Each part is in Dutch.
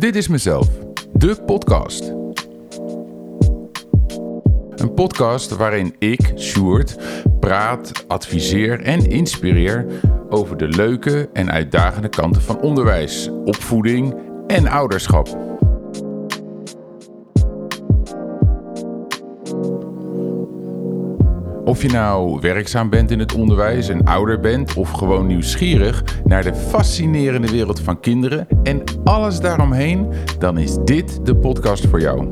Dit is mezelf, de podcast. Een podcast waarin ik, Sjoerd, praat, adviseer en inspireer over de leuke en uitdagende kanten van onderwijs, opvoeding en ouderschap. Of je nou werkzaam bent in het onderwijs en ouder bent of gewoon nieuwsgierig naar de fascinerende wereld van kinderen en alles daaromheen, dan is dit de podcast voor jou.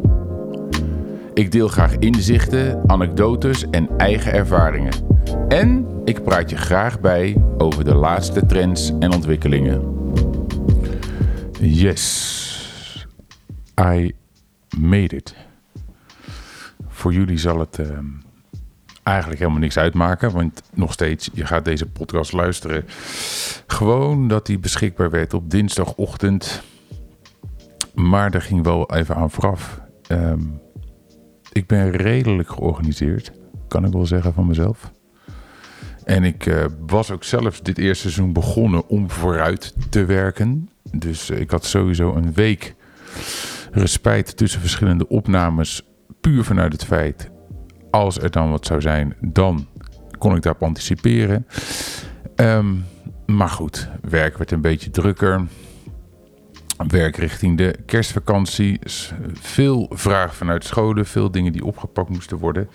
Ik deel graag inzichten, anekdotes en eigen ervaringen. En ik praat je graag bij over de laatste trends en ontwikkelingen. Yes, I made it. Voor jullie zal het. Uh, eigenlijk helemaal niks uitmaken. Want nog steeds, je gaat deze podcast luisteren. Gewoon dat die beschikbaar werd op dinsdagochtend. Maar er ging wel even aan vooraf. Um, ik ben redelijk georganiseerd, kan ik wel zeggen van mezelf. En ik uh, was ook zelfs dit eerste seizoen begonnen om vooruit te werken. Dus uh, ik had sowieso een week respijt tussen verschillende opnames. Puur vanuit het feit als er dan wat zou zijn, dan kon ik daarop anticiperen. Um, maar goed, werk werd een beetje drukker. Werk richting de kerstvakantie. Veel vragen vanuit scholen, veel dingen die opgepakt moesten worden.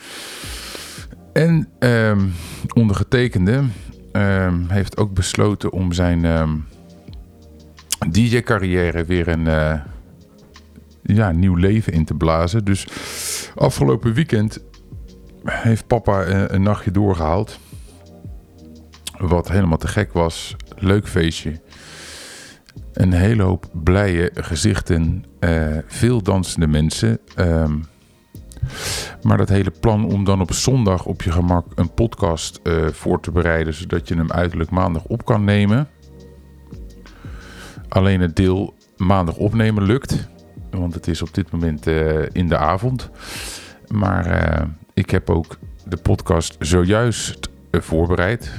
En um, ondergetekende um, heeft ook besloten om zijn DJ-carrière weer een uh, ja, nieuw leven in te blazen. Dus afgelopen weekend heeft papa een, nachtje doorgehaald. Wat helemaal te gek was. Leuk feestje. Een hele hoop blije gezichten. Uh, veel dansende mensen. Um, maar dat hele plan om dan op zondag op je gemak een podcast uh, voor te bereiden. Zodat je hem uiterlijk maandag op kan nemen. Alleen het deel maandag opnemen lukt. Want het is op dit moment uh, in de avond. Maar ik heb ook de podcast zojuist uh, voorbereid.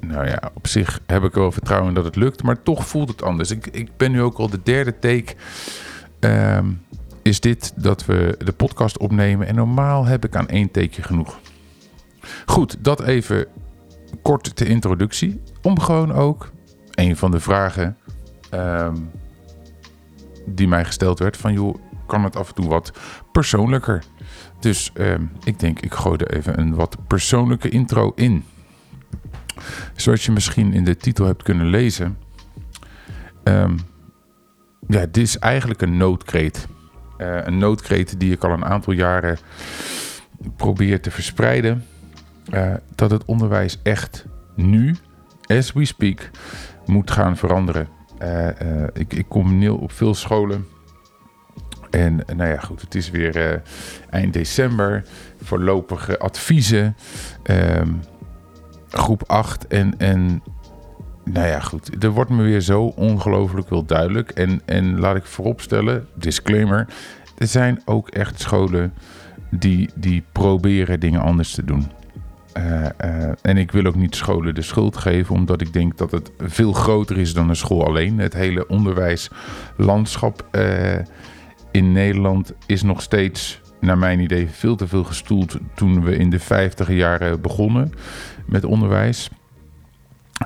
Nou ja, op zich heb ik wel vertrouwen dat het lukt, maar toch voelt het anders. Ik, ik ben nu ook al de derde take. Uh, is dit dat we de podcast opnemen en normaal heb ik aan één takeje genoeg. Goed, dat even kort de introductie. Om gewoon ook een van de vragen um, die mij gesteld werd van joh, kan het af en toe wat persoonlijker? Dus um, ik denk, ik gooi er even een wat persoonlijke intro in. Zoals je misschien in de titel hebt kunnen lezen. Um, ja, dit is eigenlijk een noodkreet. Uh, een noodkreet die ik al een aantal jaren probeer te verspreiden. Uh, dat het onderwijs echt nu, as we speak, moet gaan veranderen. Uh, ik, ik kom op veel scholen en nou ja, goed, het is weer uh, eind december. Voorlopige adviezen. Um, groep 8. En, en nou ja, goed. Er wordt me weer zo ongelooflijk wel duidelijk. En, en laat ik vooropstellen, disclaimer. Er zijn ook echt scholen die, die proberen dingen anders te doen. Uh, en ik wil ook niet scholen de schuld geven, omdat ik denk dat het veel groter is dan een school alleen. Het hele onderwijslandschap in Nederland is nog steeds, naar mijn idee, veel te veel gestoeld toen we in de 50 jaren begonnen met onderwijs.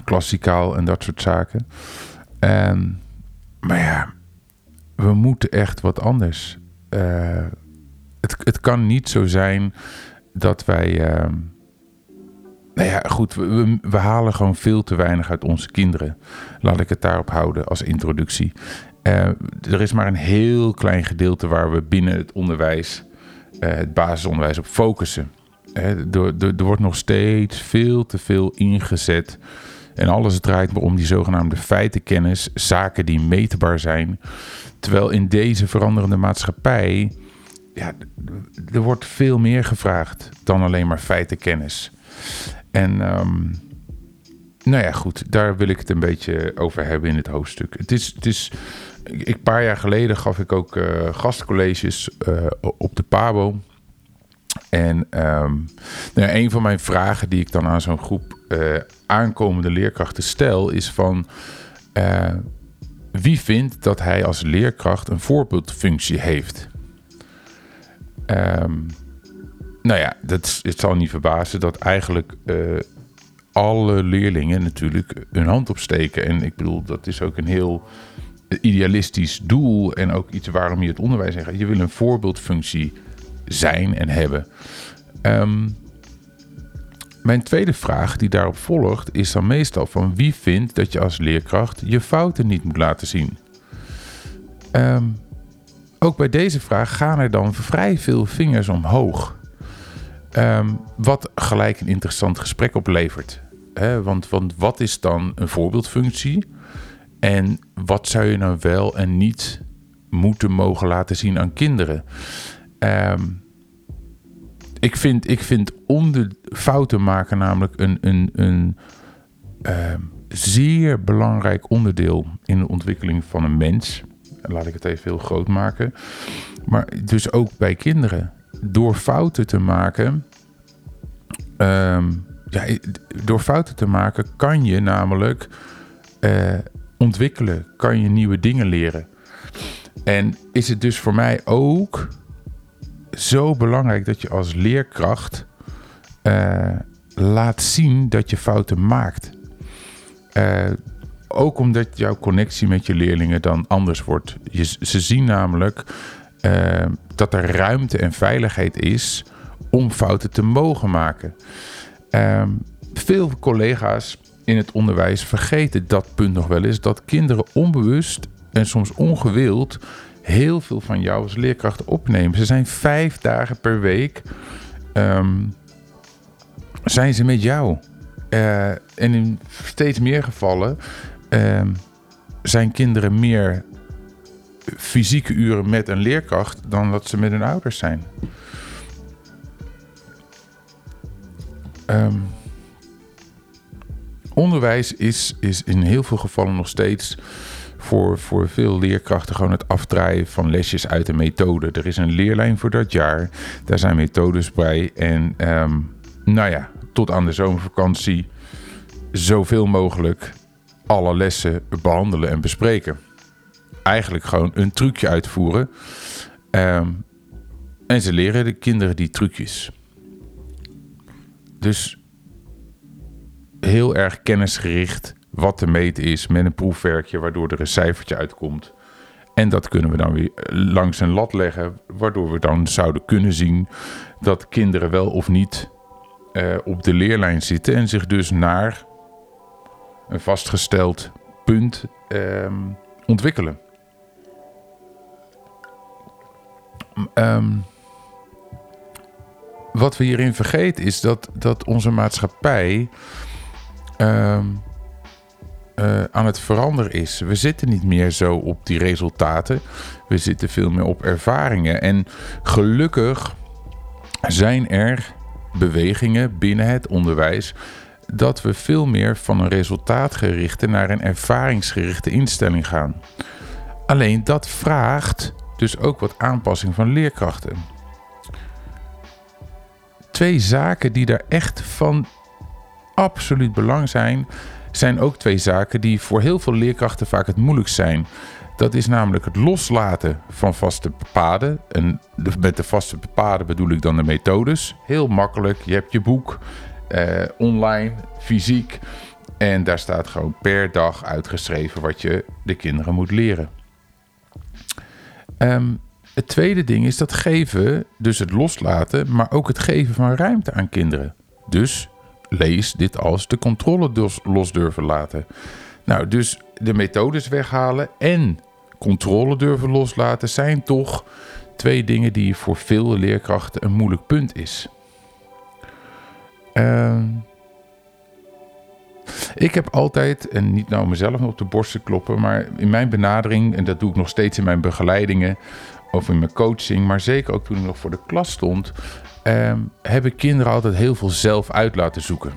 Klassikaal en dat soort zaken. Um, maar ja, we moeten echt wat anders. Uh, het, het kan niet zo zijn dat wij. Uh, nou ja, goed, we, we, halen gewoon veel te weinig uit onze kinderen. Laat ik het daarop houden als introductie. Uh, er is maar een heel klein gedeelte waar we binnen het onderwijs, uh, het basisonderwijs, op focussen. Uh, er, er, er, wordt nog steeds veel te veel ingezet. En alles draait maar om die zogenaamde feitenkennis, zaken die meetbaar zijn. Terwijl in deze veranderende maatschappij, ja, er wordt veel meer gevraagd dan alleen maar feitenkennis. En um, nou ja, goed, daar wil ik het een beetje over hebben in het hoofdstuk. Het is, het is een paar jaar geleden gaf ik ook uh, gastcolleges uh, op de Pabo. En um, nou een van mijn vragen die ik dan aan zo'n groep uh, aankomende leerkrachten stel, is van wie vindt dat hij als leerkracht een voorbeeldfunctie heeft? Um, nou ja, dat, het zal niet verbazen dat eigenlijk alle leerlingen natuurlijk hun hand opsteken. En ik bedoel, dat is ook een heel idealistisch doel en ook iets waarom je het onderwijs zegt. Je wil een voorbeeldfunctie zijn en hebben. Um, mijn tweede vraag die daarop volgt is dan meestal van wie vindt dat je als leerkracht je fouten niet moet laten zien? Um, ook bij deze vraag gaan er dan vrij veel vingers omhoog. Um, wat gelijk een interessant gesprek oplevert. Want, want wat is dan een voorbeeldfunctie? En wat zou je nou wel en niet moeten mogen laten zien aan kinderen? Um, ik vind, ik vind onder fouten maken namelijk een, een, een uh, zeer belangrijk onderdeel in de ontwikkeling van een mens. Laat ik het even heel groot maken. Maar dus ook bij kinderen. Door fouten te maken. Um, ja, door fouten te maken kan je namelijk uh, ontwikkelen. Kan je nieuwe dingen leren. En is het dus voor mij ook zo belangrijk dat je als leerkracht uh, laat zien dat je fouten maakt. Uh, ook omdat jouw connectie met je leerlingen dan anders wordt. Je, ze zien namelijk uh, dat er ruimte en veiligheid is om fouten te mogen maken. Ehm, veel collega's in het onderwijs vergeten dat punt nog wel eens: dat kinderen onbewust en soms ongewild heel veel van jou als leerkracht opnemen. Ze zijn vijf dagen per week. Um, zijn ze met jou. Uh, en in steeds meer gevallen uh, zijn kinderen meer fysieke uren met een leerkracht dan dat ze met hun ouders zijn. Um, onderwijs is, is in heel veel gevallen nog steeds voor, voor veel leerkrachten gewoon het afdraaien van lesjes uit de methode. Er is een leerlijn voor dat jaar. Daar zijn methodes bij. En um, nou ja, tot aan de zomervakantie zoveel mogelijk alle lessen behandelen en bespreken. Eigenlijk gewoon een trucje uitvoeren. Um, en ze leren de kinderen die trucjes. Dus heel erg kennisgericht wat te meten is met een proefwerkje, waardoor er een cijfertje uitkomt. En dat kunnen we dan weer langs een lat leggen, waardoor we dan zouden kunnen zien dat kinderen wel of niet uh, op de leerlijn zitten en zich dus naar een vastgesteld punt uh, ontwikkelen. Um, wat we hierin vergeten is dat, dat onze maatschappij um, aan het veranderen is. We zitten niet meer zo op die resultaten. We zitten veel meer op ervaringen. En gelukkig zijn er bewegingen binnen het onderwijs dat we veel meer van een resultaatgerichte naar een ervaringsgerichte instelling gaan. Alleen dat vraagt dus ook wat aanpassing van leerkrachten. Twee zaken die daar echt van absoluut belang zijn, zijn ook twee zaken die voor heel veel leerkrachten vaak het moeilijkst zijn. Dat is namelijk het loslaten van vaste paden. En met de vaste paden bedoel ik dan de methodes. Heel makkelijk. Je hebt je boek eh, online, fysiek. En daar staat gewoon per dag uitgeschreven wat je de kinderen moet leren. Um, het tweede ding is dat geven, dus het loslaten, maar ook het geven van ruimte aan kinderen. Dus lees dit als de controle dus los durven laten. Nou, dus de methodes weghalen en controle durven loslaten zijn toch twee dingen die voor veel leerkrachten een moeilijk punt is. Uh, ik heb altijd, en niet nou mezelf op de borst te kloppen, maar in mijn benadering, en dat doe ik nog steeds in mijn begeleidingen of in mijn coaching, maar zeker ook toen ik nog voor de klas stond, uh, heb ik kinderen altijd heel veel zelf uit laten zoeken.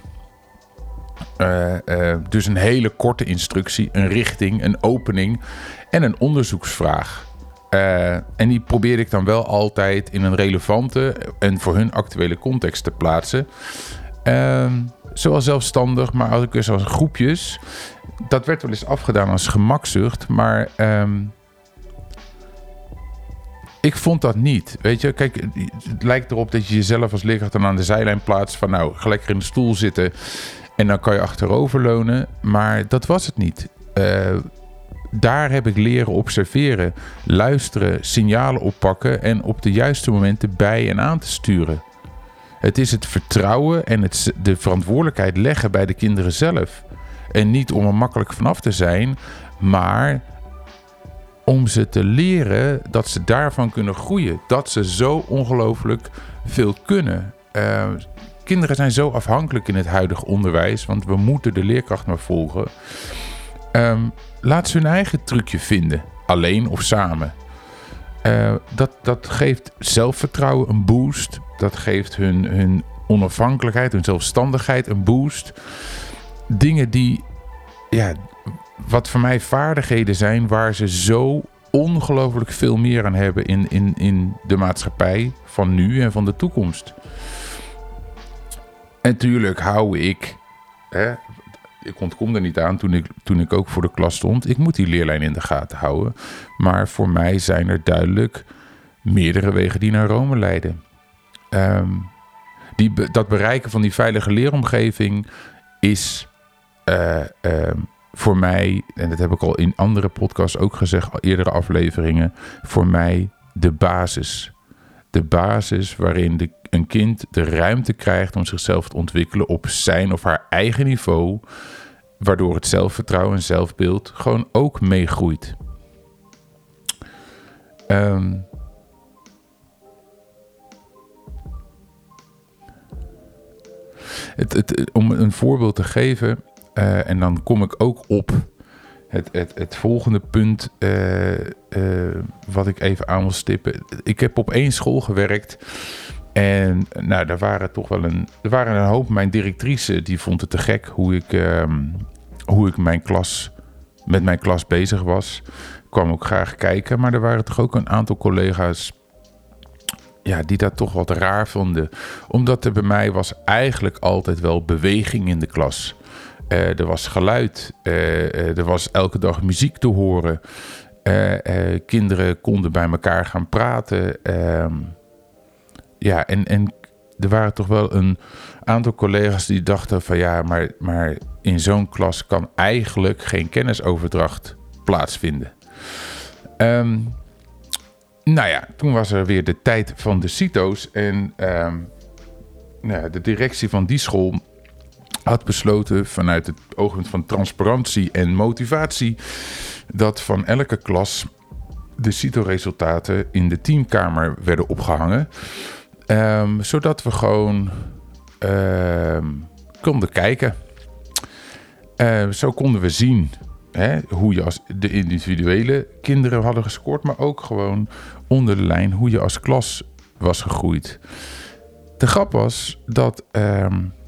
Uh, uh, dus een hele korte instructie, een richting, een opening en een onderzoeksvraag. Uh, en die probeerde ik dan wel altijd in een relevante en voor hun actuele context te plaatsen. Ehm, zowel zelfstandig, maar ook eens als groepjes. Dat werd wel eens afgedaan als gemakzucht, maar ehm, ik vond dat niet. Weet je, kijk, het lijkt erop dat je jezelf als dan aan de zijlijn plaatst van nou, ga lekker in de stoel zitten en dan kan je achteroverleunen. Maar dat was het niet. Uh, daar heb ik leren observeren, luisteren, signalen oppakken en op de juiste momenten bij en aan te sturen. Het is het vertrouwen en het, de verantwoordelijkheid leggen bij de kinderen zelf. En niet om er makkelijk vanaf te zijn, maar om ze te leren dat ze daarvan kunnen groeien. Dat ze zo ongelooflijk veel kunnen. Uh, kinderen zijn zo afhankelijk in het huidige onderwijs, want we moeten de leerkracht maar volgen. Um, laat ze hun eigen trucje vinden, alleen of samen. Uh, dat, dat geeft zelfvertrouwen een boost. Dat geeft hun, hun onafhankelijkheid, hun zelfstandigheid een boost. Dingen die, ja, wat voor mij vaardigheden zijn waar ze zo ongelooflijk veel meer aan hebben in, in, in de maatschappij van nu en van de toekomst. En natuurlijk hou ik, hè, ik ontkom er niet aan toen ik, toen ik ook voor de klas stond. Ik moet die leerlijn in de gaten houden. Maar voor mij zijn er duidelijk meerdere wegen die naar Rome leiden. Ehm, die, dat bereiken van die veilige leeromgeving is uh, voor mij, en dat heb ik al in andere podcasts ook gezegd, eerdere afleveringen, voor mij de basis. De basis waarin de, een kind de ruimte krijgt om zichzelf te ontwikkelen op zijn of haar eigen niveau, waardoor het zelfvertrouwen en zelfbeeld gewoon ook meegroeit. Het, het, om een voorbeeld te geven, uh, en dan kom ik ook op het, het, het volgende punt uh, uh, wat ik even aan wil stippen. Ik heb op één school gewerkt. En nou, daar waren toch wel een. Er waren een hoop. Mijn directrice die vond het te gek hoe ik, um, hoe ik mijn klas, met mijn klas bezig was. Ik kwam ook graag kijken. Maar er waren toch ook een aantal collega's. Ja, die dat toch wat raar vonden. Omdat er bij mij was eigenlijk altijd wel beweging in de klas. Uh, er was geluid. Uh, er was elke dag muziek te horen. kinderen konden bij elkaar gaan praten. Ehm, ja, en, en er waren toch wel een aantal collega's die dachten van ja, maar, maar in zo'n klas kan eigenlijk geen kennisoverdracht plaatsvinden. Um, nou ja, toen was er weer de tijd van de CITO's en um, nou, de directie van die school had besloten vanuit het oogpunt van transparantie en motivatie dat van elke klas de CITO-resultaten in de teamkamer werden opgehangen. Um, zodat we gewoon um, konden kijken. Uh, zo konden we zien hè, hoe je als de individuele kinderen hadden gescoord, maar ook gewoon onder de lijn hoe je als klas was gegroeid. De grap was dat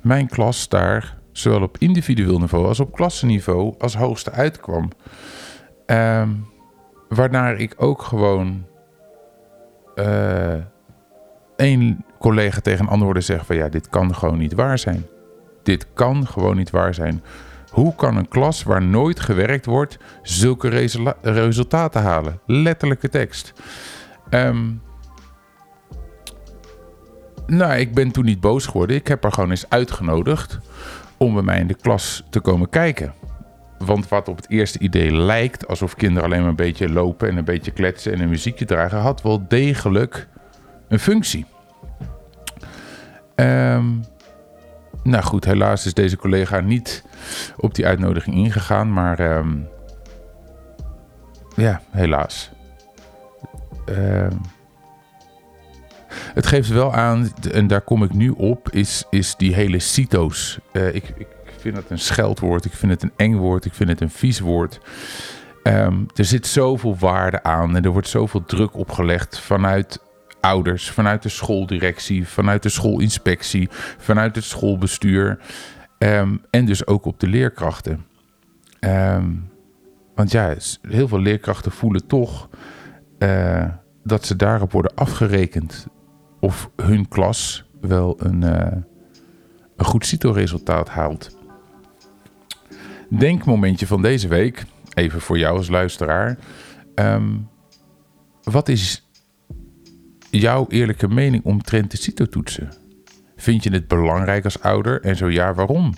mijn klas daar zowel op individueel niveau als op klassenniveau als hoogste uitkwam. Um, waarnaar ik ook gewoon uh, één collega tegen een ander hoorde zeggen van ja, dit kan gewoon niet waar zijn. Dit kan gewoon niet waar zijn. Hoe kan een klas waar nooit gewerkt wordt zulke resultaten halen? Letterlijke tekst. Um, nou, ik ben toen niet boos geworden. Ik heb haar gewoon eens uitgenodigd om bij mij in de klas te komen kijken. Want wat op het eerste idee lijkt, alsof kinderen alleen maar een beetje lopen en een beetje kletsen en een muziekje dragen, had wel degelijk een functie. Um, nou goed, helaas is deze collega niet op die uitnodiging ingegaan, maar um, ja, helaas. Um, het geeft wel aan, en daar kom ik nu op, is, is die hele CITO's. Uh, ik, ik vind het een scheldwoord, ik vind het een eng woord, ik vind het een vies woord. Um, er zit zoveel waarde aan en er wordt zoveel druk opgelegd vanuit ouders, vanuit de schooldirectie, vanuit de schoolinspectie, vanuit het schoolbestuur. Um, en dus ook op de leerkrachten. Um, want ja, heel veel leerkrachten voelen toch uh, dat ze daarop worden afgerekend. Of hun klas wel een, uh, een goed CITO-resultaat haalt. Denkmomentje van deze week, even voor jou als luisteraar. Ehm, wat is jouw eerlijke mening omtrent de CITO-toetsen? Vind je het belangrijk als ouder en zo ja, waarom?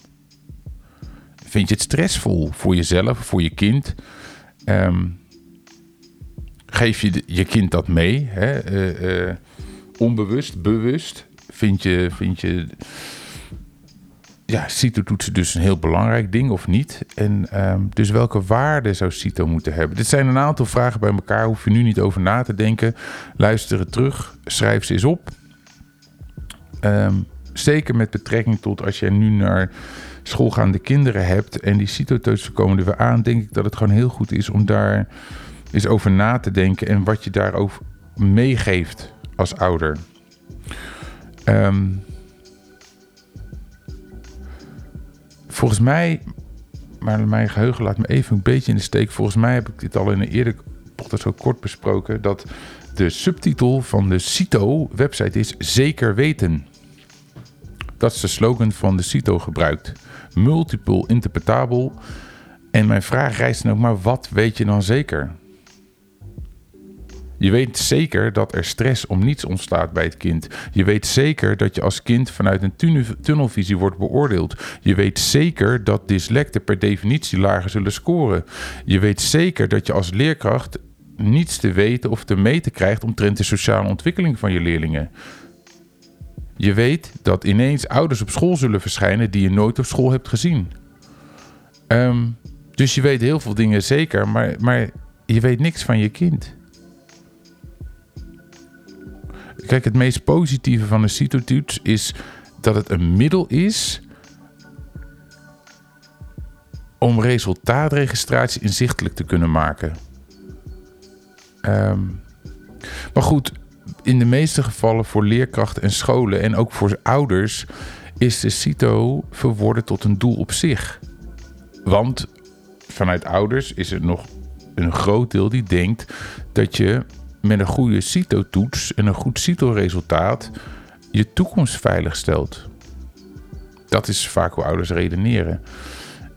Vind je het stressvol voor jezelf, voor je kind? Ehm, geef je je kind dat mee? Hè? Eh, eh, onbewust, bewust? Vind je, vind je ja, CITO-toetsen dus een heel belangrijk ding of niet? En ehm, dus welke waarde zou CITO moeten hebben? Dit zijn een aantal vragen bij elkaar. Hoef je nu niet over na te denken. Luister het terug. Schrijf ze eens op. Ehm, zeker met betrekking tot als je nu naar schoolgaande kinderen hebt en die CITO-toetsen komen er weer aan, denk ik dat het gewoon heel goed is om daar eens over na te denken en wat je daarover meegeeft als ouder. Um, Volgens mij, maar mijn geheugen laat me even een beetje in de steek. Volgens mij heb ik dit al in een eerder podcast zo kort besproken. Dat de subtitel van de CITO-website is Zeker weten. Dat is de slogan van de CITO gebruikt. Multiple interpretabel. En mijn vraag rijst dan ook, maar wat weet je dan zeker? Je weet zeker dat er stress om niets ontstaat bij het kind. Je weet zeker dat je als kind vanuit een tunnelvisie wordt beoordeeld. Je weet zeker dat dyslecten per definitie lager zullen scoren. Je weet zeker dat je als leerkracht niets te weten of te meten krijgt omtrent de sociale ontwikkeling van je leerlingen. Je weet dat ineens ouders op school zullen verschijnen die je nooit op school hebt gezien. Ehm, dus je weet heel veel dingen zeker, maar, maar je weet niks van je kind. Kijk, het meest positieve van een CITO-toets is dat het een middel is om resultaatregistratie inzichtelijk te kunnen maken. Ehm, maar goed, in de meeste gevallen voor leerkrachten en scholen en ook voor ouders is de CITO verworden tot een doel op zich. Want vanuit ouders is er nog een groot deel die denkt dat je met een goede CITO-toets en een goed CITO-resultaat je toekomst veilig stelt. Dat is vaak hoe ouders redeneren.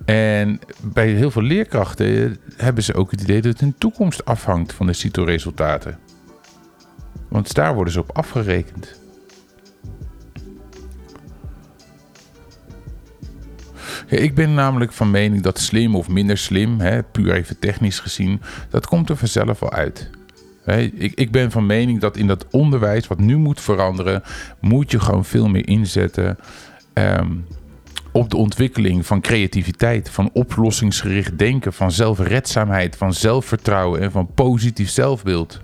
En bij heel veel leerkrachten hebben ze ook het idee dat hun toekomst afhangt van de CITO-resultaten. Want daar worden ze op afgerekend. ik ben namelijk van mening dat slim of minder slim, hè, puur even technisch gezien, dat komt er vanzelf wel uit ik, ben van mening dat in dat onderwijs wat nu moet veranderen, moet je gewoon veel meer inzetten ehm, op de ontwikkeling van creativiteit, van oplossingsgericht denken, van zelfredzaamheid, van zelfvertrouwen en van positief zelfbeeld.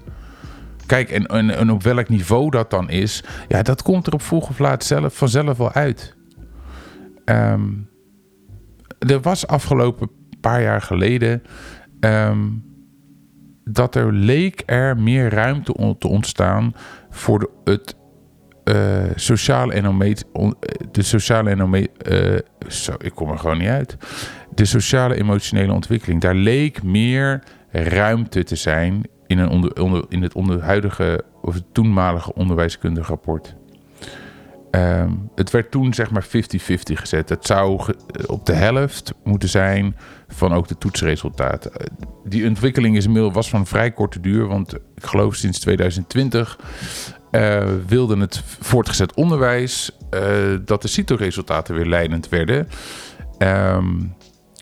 Kijk, en, en, op welk niveau dat dan is, ja, dat komt er op vroeg of laat zelf, vanzelf wel uit. Ehm, er was afgelopen paar jaar geleden. Ehm, dat er leek er meer ruimte te ontstaan voor het uh, sociale en de sociale en uh, zo, ik kom er gewoon niet uit. De sociale emotionele ontwikkeling. Daar leek meer ruimte te zijn in, een onder, in het onder, huidige of het toenmalige onderwijskundig rapport. Ehm, het werd toen zeg maar 50-50 gezet. Het zou op de helft moeten zijn van ook de toetsresultaten. Die ontwikkeling is inmiddels was van vrij korte duur, want ik geloof sinds 2020 uh, wilde het voortgezet onderwijs dat de CITO-resultaten weer leidend werden. Um,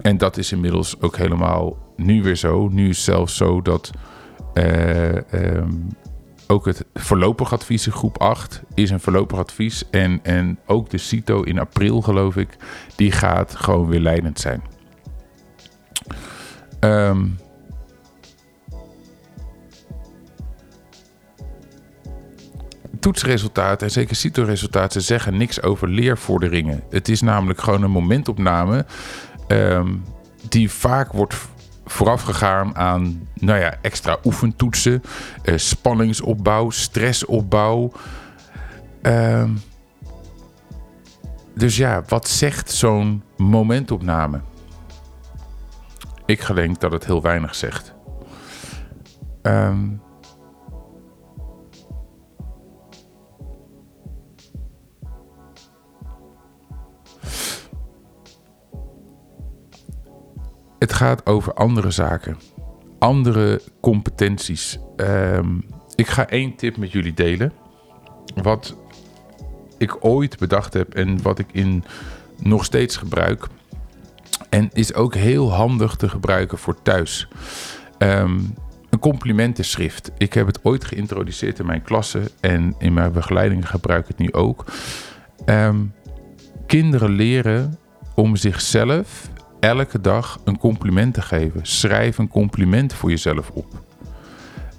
en dat is inmiddels ook helemaal nu weer zo. Nu is het zelfs zo dat um, ook het voorlopig advies in groep 8 is een voorlopig advies. En, en ook de CITO in april, geloof ik, die gaat gewoon weer leidend zijn. Um, toetsresultaten en zeker CITO-resultaten zeggen niks over leervorderingen. Het is namelijk gewoon een momentopname um, die vaak wordt voorafgegaan aan nou ja, extra oefentoetsen, uh, spanningsopbouw, stressopbouw. Uh, dus ja, wat zegt zo'n momentopname? Ik denk dat het heel weinig zegt. Um, gaat over andere zaken, andere competenties. Ehm, ik ga één tip met jullie delen. Wat ik ooit bedacht heb en wat ik in nog steeds gebruik. En is ook heel handig te gebruiken voor thuis. Um, een complimentenschrift. Ik heb het ooit geïntroduceerd in mijn klasse en in mijn begeleiding gebruik ik het nu ook. Ehm, kinderen leren om zichzelf elke dag een compliment te geven. Schrijf een compliment voor jezelf op.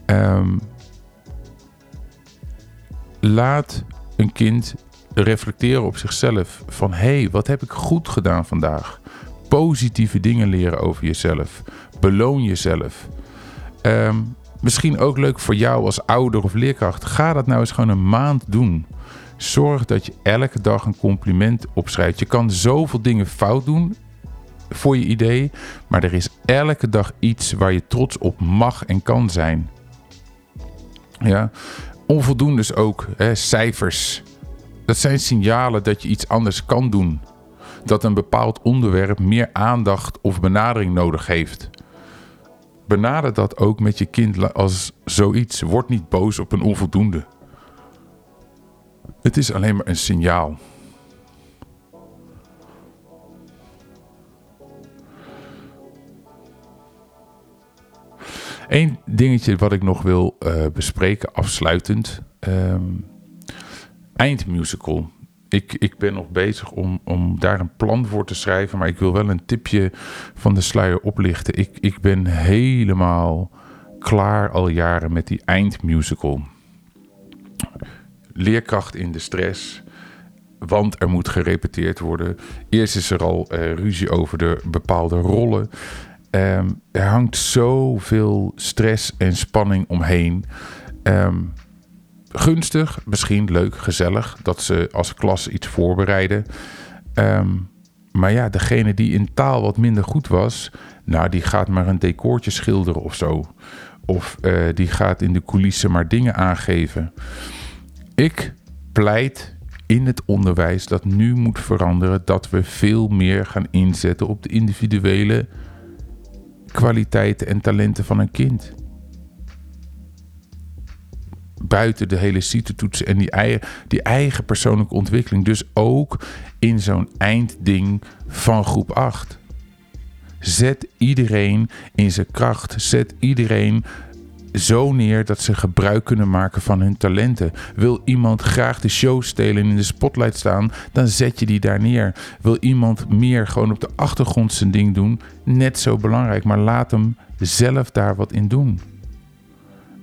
Ehm, laat een kind reflecteren op zichzelf. Van hé, hey, wat heb ik goed gedaan vandaag? Positieve dingen leren over jezelf. Beloon jezelf. Ehm, misschien ook leuk voor jou als ouder of leerkracht. Ga dat nou eens gewoon een maand doen. Zorg dat je elke dag een compliment opschrijft. Je kan zoveel dingen fout doen voor je idee, maar er is elke dag iets waar je trots op mag en kan zijn. Ja, onvoldoendes ook, hè, cijfers. Dat zijn signalen dat je iets anders kan doen. Dat een bepaald onderwerp meer aandacht of benadering nodig heeft. Benader dat ook met je kind als zoiets. Word niet boos op een onvoldoende. Het is alleen maar een signaal. Eén dingetje wat ik nog wil uh, bespreken, afsluitend. Um, eindmusical. Ik, ik ben nog bezig om, om daar een plan voor te schrijven. Maar ik wil wel een tipje van de sluier oplichten. Ik, ik ben helemaal klaar al jaren met die eindmusical. Leerkracht in de stress. Want er moet gerepeteerd worden. Eerst is er al uh, ruzie over de bepaalde rollen. Um, er hangt zoveel stress en spanning omheen. Um, gunstig, misschien leuk, gezellig dat ze als klas iets voorbereiden. Um, maar ja, degene die in taal wat minder goed was, nou, die gaat maar een decoortje schilderen of zo. Of uh, die gaat in de coulissen maar dingen aangeven. Ik pleit in het onderwijs dat nu moet veranderen, dat we veel meer gaan inzetten op de individuele kwaliteiten en talenten van een kind buiten de hele CITE-toetsen en die eigen, die eigen persoonlijke ontwikkeling. Dus ook in zo'n eindding van groep 8. Zet iedereen in zijn kracht. Zet iedereen zo neer dat ze gebruik kunnen maken van hun talenten. Wil iemand graag de show stelen en in de spotlight staan, dan zet je die daar neer. Wil iemand meer gewoon op de achtergrond zijn ding doen, net zo belangrijk, maar laat hem zelf daar wat in doen.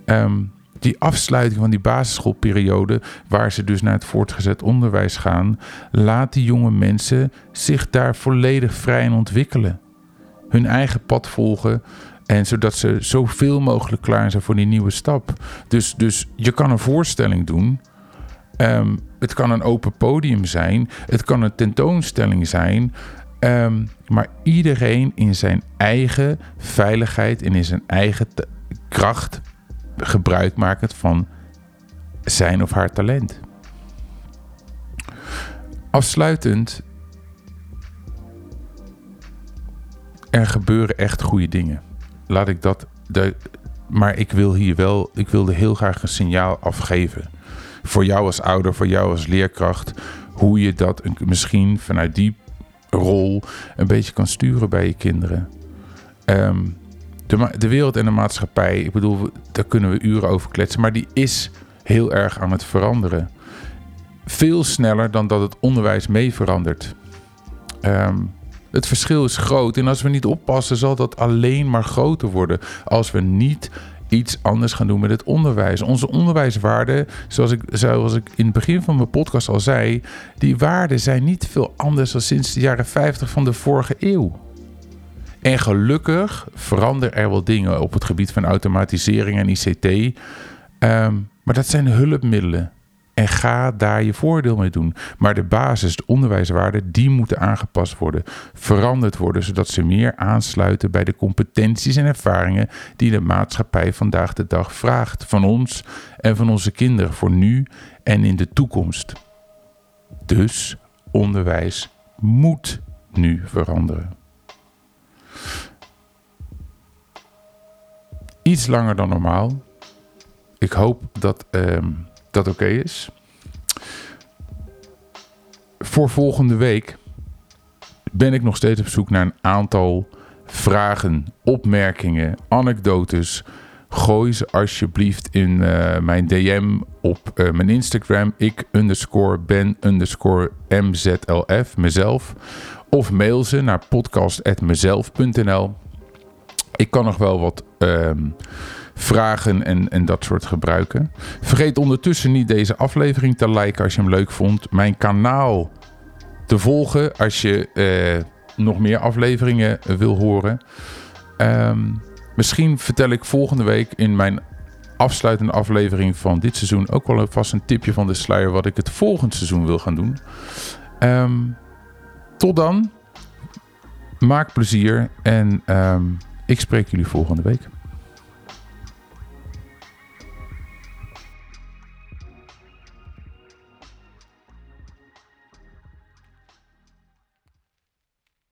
Um, die afsluiting van die basisschoolperiode, waar ze dus naar het voortgezet onderwijs gaan, laat die jonge mensen zich daar volledig vrij in ontwikkelen. Hun eigen pad volgen. En zodat ze zoveel mogelijk klaar zijn voor die nieuwe stap. Dus, dus je kan een voorstelling doen. Um, het kan een open podium zijn. Het kan een tentoonstelling zijn. Um, maar iedereen in zijn eigen veiligheid en in zijn eigen kracht gebruik maken van zijn of haar talent. Afsluitend, er gebeuren echt goede dingen. Laat ik dat. Maar ik wil hier wel, ik wilde heel graag een signaal afgeven. Voor jou als ouder, voor jou als leerkracht. Hoe je dat misschien vanuit die rol een beetje kan sturen bij je kinderen. Um, de, wereld en de maatschappij, ik bedoel, daar kunnen we uren over kletsen, maar die is heel erg aan het veranderen. Veel sneller dan dat het onderwijs mee verandert. Ehm, het verschil is groot en als we niet oppassen, zal dat alleen maar groter worden. Als we niet iets anders gaan doen met het onderwijs. Onze onderwijswaarden, zoals ik, zoals ik in het begin van mijn podcast al zei, die waarden zijn niet veel anders dan sinds de jaren 50 van de vorige eeuw. En gelukkig veranderen er wel dingen op het gebied van automatisering en ICT. Ehm, maar dat zijn hulpmiddelen. En ga daar je voordeel mee doen. Maar de basis, de onderwijswaarden, die moeten aangepast worden, veranderd worden, zodat ze meer aansluiten bij de competenties en ervaringen die de maatschappij vandaag de dag vraagt van ons en van onze kinderen voor nu en in de toekomst. Dus onderwijs moet nu veranderen. iets langer dan normaal. Ik hoop dat ehm, dat oké is. Voor volgende week ben ik nog steeds op zoek naar een aantal vragen, opmerkingen, anekdotes. Gooi ze alsjeblieft in uh, mijn DM op uh, mijn Instagram. Ik. Of mail ze naar podcast.mezelf.nl. Ik kan nog wel wat um, vragen en, en dat soort gebruiken. Vergeet ondertussen niet deze aflevering te liken als je hem leuk vond. Mijn kanaal te volgen als je uh, nog meer afleveringen wil horen. Um, misschien vertel ik volgende week in mijn afsluitende aflevering van dit seizoen ook wel vast een tipje van de sluier wat ik het volgend seizoen wil gaan doen. Um, tot dan. Maak plezier en ik spreek jullie volgende week.